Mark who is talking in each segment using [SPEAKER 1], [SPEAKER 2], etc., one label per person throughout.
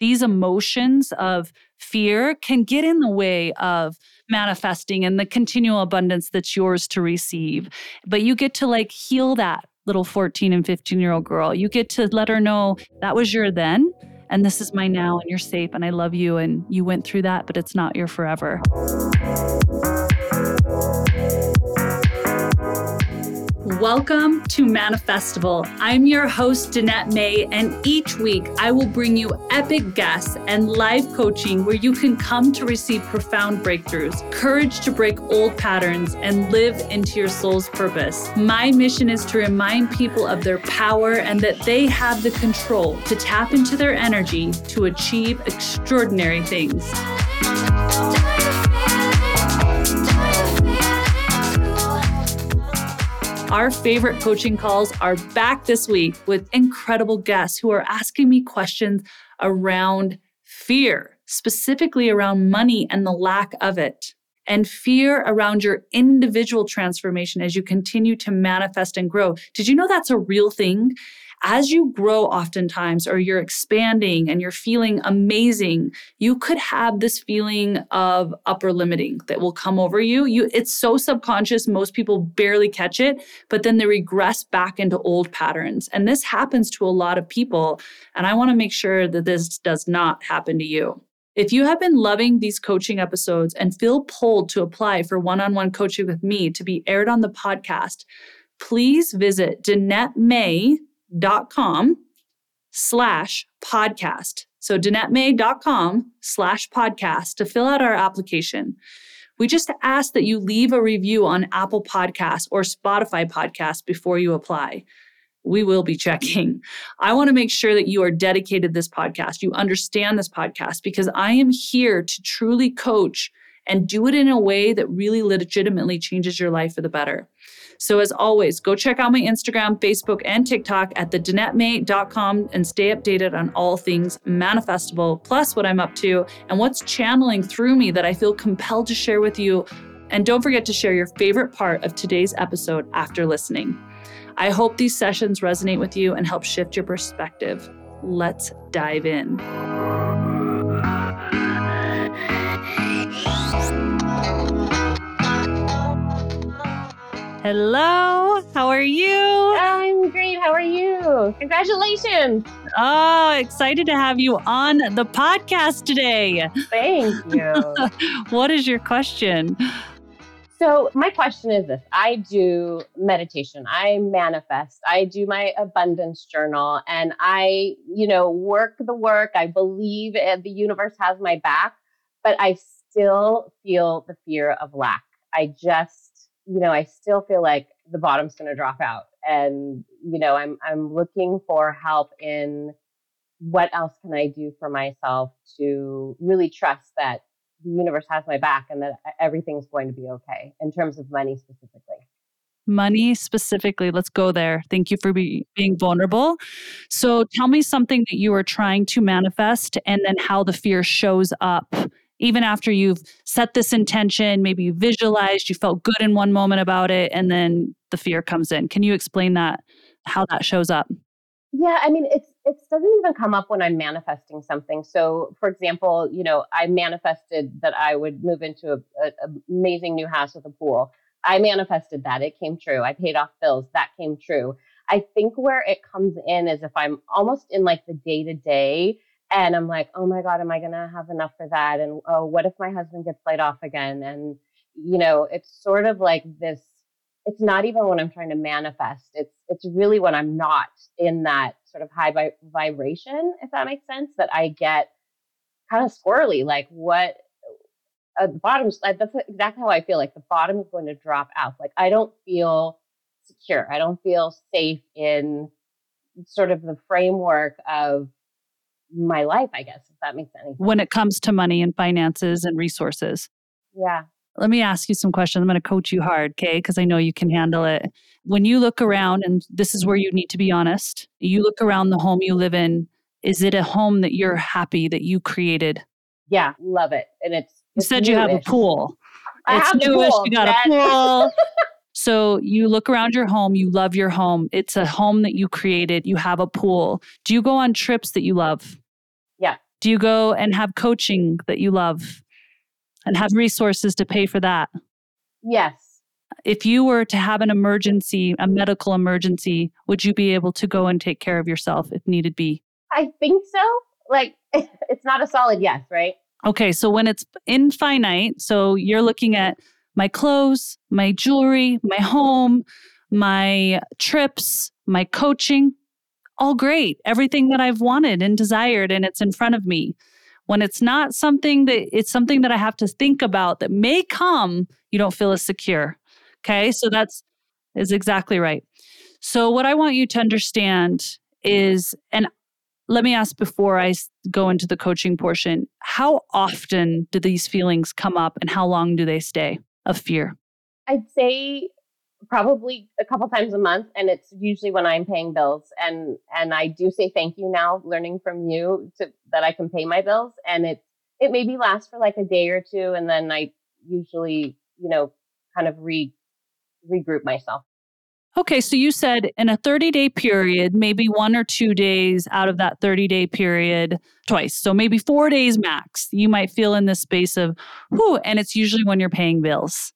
[SPEAKER 1] these emotions of fear can get in the way of manifesting and the continual abundance that's yours to receive. But you get to like heal that little 14 and 15 year old girl. You get to let her know that was your then and this is my now and you're safe and I love you and you went through that, but it's not your forever. Welcome to Manifestival. I'm your host, Danette May, and each week I will bring you epic guests and live coaching where you can come to receive profound breakthroughs, courage to break old patterns, and live into your soul's purpose. My mission is to remind people of their power and that they have the control to tap into their energy to achieve extraordinary things. Our favorite coaching calls are back this week with incredible guests who are asking me questions around fear, specifically around money and the lack of it, and fear around your individual transformation as you continue to manifest and grow. Did you know that's a real thing? As you grow, oftentimes, or you're expanding and you're feeling amazing, you could have this feeling of upper limiting that will come over you. You, it's so subconscious, most people barely catch it, but then they regress back into old patterns. And this happens to a lot of people. And I want to make sure that this does not happen to you. If you have been loving these coaching episodes and feel pulled to apply for one on one coaching with me to be aired on the podcast, please visit Danette May dot com slash podcast. So danettemay.com slash podcast to fill out our application. We just ask that you leave a review on Apple Podcasts or Spotify Podcasts before you apply. We will be checking. I want to make sure that you are dedicated to this podcast. You understand this podcast because I am here to truly coach and do it in a way that really legitimately changes your life for the better. So, as always, go check out my Instagram, Facebook, and TikTok at thedanettemay.com and stay updated on all things Manifestival, plus what I'm up to and what's channeling through me that I feel compelled to share with you. And don't forget to share your favorite part of today's episode after listening. I hope these sessions resonate with you and help shift your perspective. Let's dive in. Hello, how are you?
[SPEAKER 2] I'm great. How are you? Congratulations.
[SPEAKER 1] Oh, excited to have you on the podcast today.
[SPEAKER 2] Thank you.
[SPEAKER 1] what is your question?
[SPEAKER 2] So, my question is this I do meditation, I manifest, I do my abundance journal, and I, you know, work the work. I believe the universe has my back, but I still feel the fear of lack. I just you know, I still feel like the bottom's going to drop out. And, you know, I'm, I'm looking for help in what else can I do for myself to really trust that the universe has my back and that everything's going to be okay in terms of money specifically.
[SPEAKER 1] Money specifically, let's go there. Thank you for be, being vulnerable. So, tell me something that you are trying to manifest and then how the fear shows up even after you've set this intention, maybe you visualized, you felt good in one moment about it, and then the fear comes in. Can you explain that, how that shows up?
[SPEAKER 2] Yeah, I mean, it's it doesn't even come up when I'm manifesting something. So, for example, you know, I manifested that I would move into an amazing new house with a pool. I manifested that; it came true. I paid off bills; that came true. I think where it comes in is if I'm almost in like the day to day and I'm like, oh my God, am I going to have enough for that? And oh, what if my husband gets laid off again? And, you know, it's sort of like this, it's not even when I'm trying to manifest. It's, it's really when I'm not in that sort of high vi- vibration, if that makes sense, that I get kind of squirrely. Like what, uh, the bottom, that's exactly how I feel. Like the bottom is going to drop out. Like I don't feel secure. I don't feel safe in sort of the framework of my life, I guess, if that makes any sense.
[SPEAKER 1] When it comes to money and finances and resources.
[SPEAKER 2] Yeah.
[SPEAKER 1] Let me ask you some questions. I'm going to coach you hard, okay? Because I know you can handle it. When you look around, and this is where you need to be honest, you look around the home you live in, is it a home that you're happy that you created?
[SPEAKER 2] Yeah, love it. And it's,
[SPEAKER 1] you said you have a pool.
[SPEAKER 2] I
[SPEAKER 1] it's
[SPEAKER 2] have
[SPEAKER 1] newish.
[SPEAKER 2] Pool,
[SPEAKER 1] you got a pool. So you look around your home, you love your home. It's a home that you created, you have a pool. Do you go on trips that you love? Do you go and have coaching that you love and have resources to pay for that?
[SPEAKER 2] Yes.
[SPEAKER 1] If you were to have an emergency, a medical emergency, would you be able to go and take care of yourself if needed be?
[SPEAKER 2] I think so. Like, it's not a solid yes, right?
[SPEAKER 1] Okay, so when it's infinite, so you're looking at my clothes, my jewelry, my home, my trips, my coaching, all great. Everything that I've wanted and desired, and it's in front of me. When it's not something that it's something that I have to think about that may come, you don't feel as secure. Okay. So that's is exactly right. So what I want you to understand is, and let me ask before I go into the coaching portion, how often do these feelings come up and how long do they stay of fear?
[SPEAKER 2] I'd say probably a couple times a month and it's usually when i'm paying bills. And and i do say thank you now learning from you to, that i can pay my bills. And it it maybe lasts for like a day or two and then i usually you know kind of re regroup myself.
[SPEAKER 1] Okay so you said in a 30 day period maybe one or two days out of that 30 day period twice. So maybe four days max you might feel in this space of whoo and it's usually when you're paying bills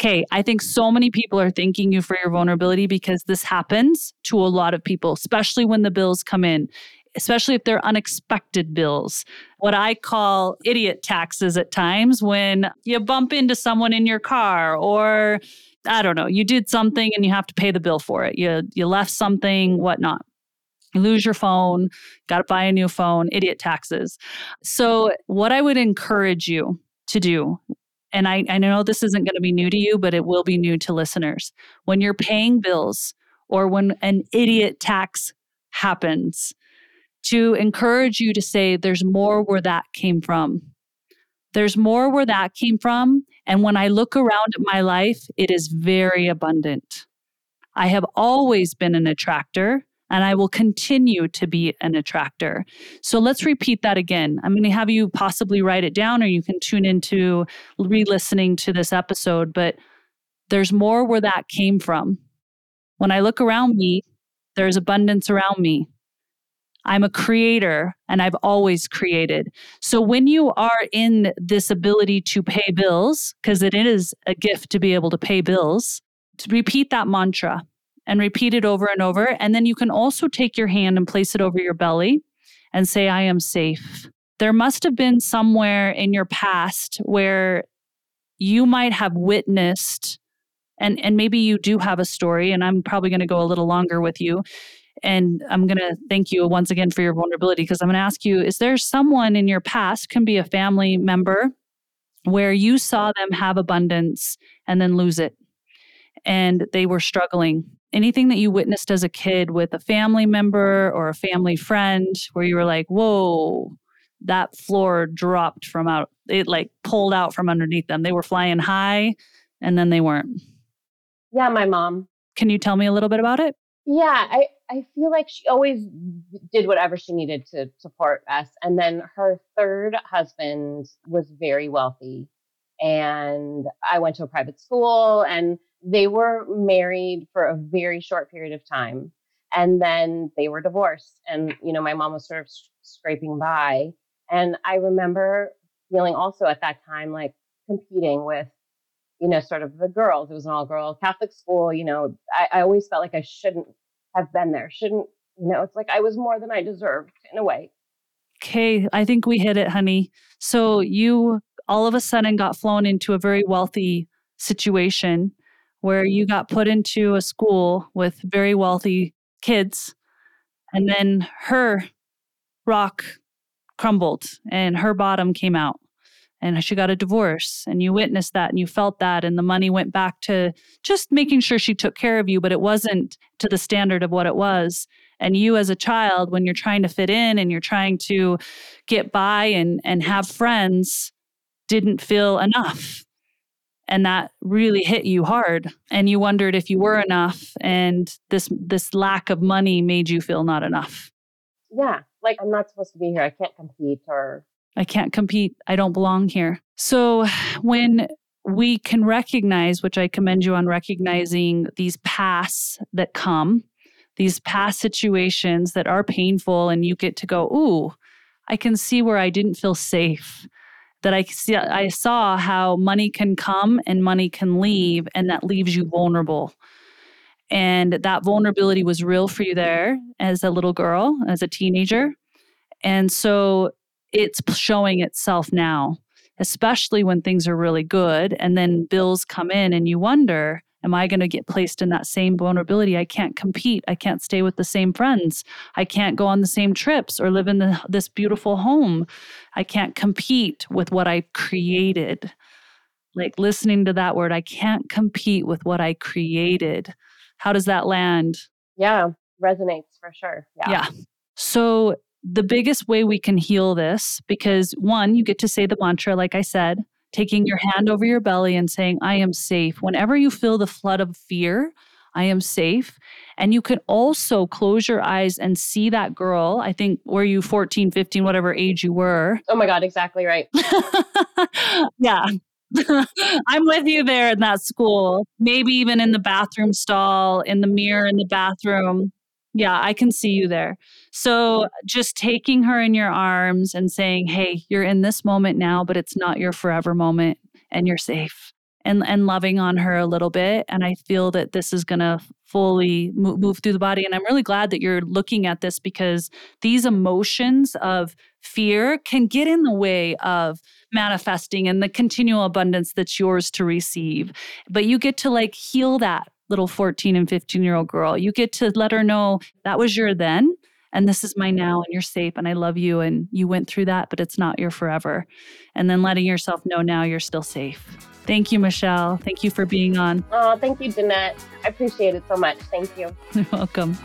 [SPEAKER 1] Okay, I think so many people are thanking you for your vulnerability because this happens to a lot of people, especially when the bills come in, especially if they're unexpected bills. What I call idiot taxes at times when you bump into someone in your car or I don't know, you did something and you have to pay the bill for it. You you left something, whatnot. You lose your phone, got to buy a new phone, idiot taxes. So, what I would encourage you to do and I, I know this isn't going to be new to you, but it will be new to listeners. When you're paying bills or when an idiot tax happens, to encourage you to say, there's more where that came from. There's more where that came from. And when I look around at my life, it is very abundant. I have always been an attractor and I will continue to be an attractor. So let's repeat that again. I'm going to have you possibly write it down or you can tune into re listening to this episode, but there's more where that came from. When I look around me, there's abundance around me. I'm a creator and I've always created. So when you are in this ability to pay bills, because it is a gift to be able to pay bills, to repeat that mantra and repeat it over and over. And then you can also take your hand and place it over your belly and say, I am safe. There must have been somewhere in your past where you might have witnessed, and, and maybe you do have a story, and I'm probably going to go a little longer with you. And I'm going to thank you once again for your vulnerability because I'm going to ask you is there someone in your past, can be a family member, where you saw them have abundance and then lose it? And they were struggling anything that you witnessed as a kid with a family member or a family friend where you were like, whoa, that floor dropped from out, it like pulled out from underneath them. They were flying high and then they weren't.
[SPEAKER 2] Yeah, my mom.
[SPEAKER 1] Can you tell me a little bit about it?
[SPEAKER 2] Yeah, I, I feel like she always did whatever she needed to support us. And then her third husband was very wealthy. And I went to a private school and they were married for a very short period of time and then they were divorced and you know my mom was sort of scraping by and i remember feeling also at that time like competing with you know sort of the girls. It was an all girl catholic school you know I, I always felt like i shouldn't have been there shouldn't you know it's like i was more than i deserved in a way.
[SPEAKER 1] Okay i think we hit it honey. So you all of a sudden got flown into a very wealthy situation where you got put into a school with very wealthy kids and then her rock crumbled and her bottom came out and she got a divorce and you witnessed that and you felt that and the money went back to just making sure she took care of you but it wasn't to the standard of what it was. And you as a child when you're trying to fit in and you're trying to get by and and have friends didn't feel enough and that really hit you hard and you wondered if you were enough and this this lack of money made you feel not enough.
[SPEAKER 2] Yeah like i'm not supposed to be here. I can't compete or
[SPEAKER 1] i can't compete. I don't belong here. So when we can recognize which i commend you on recognizing these pasts that come these past situations that are painful and you get to go ooh I can see where I didn't feel safe. That I see, I saw how money can come and money can leave, and that leaves you vulnerable. And that vulnerability was real for you there as a little girl, as a teenager. And so it's showing itself now, especially when things are really good. And then bills come in, and you wonder, am I going to get placed in that same vulnerability? I can't compete. I can't stay with the same friends. I can't go on the same trips or live in the, this beautiful home. I can't compete with what I created. Like listening to that word, I can't compete with what I created. How does that land?
[SPEAKER 2] Yeah, resonates for sure. Yeah.
[SPEAKER 1] Yeah. So, the biggest way we can heal this, because one, you get to say the mantra, like I said, taking your hand over your belly and saying, I am safe. Whenever you feel the flood of fear, I am safe. And you can also close your eyes and see that girl. I think, were you 14, 15, whatever age you were?
[SPEAKER 2] Oh my God, exactly right.
[SPEAKER 1] yeah. I'm with you there in that school. Maybe even in the bathroom stall, in the mirror in the bathroom. Yeah, I can see you there. So uh, just taking her in your arms and saying, "Hey, you're in this moment now, but it's not your forever moment and you're safe." And and loving on her a little bit, and I feel that this is going to fully move, move through the body and I'm really glad that you're looking at this because these emotions of fear can get in the way of manifesting and the continual abundance that's yours to receive. But you get to like heal that little 14 and 15 year old girl. You get to let her know that was your then and this is my now and you're safe and I love you and you went through that, but it's not your forever. And then letting yourself know now you're still safe. Thank you, Michelle. Thank you for being on.
[SPEAKER 2] Oh, thank you, Danette. I appreciate it so much. Thank you.
[SPEAKER 1] You're welcome.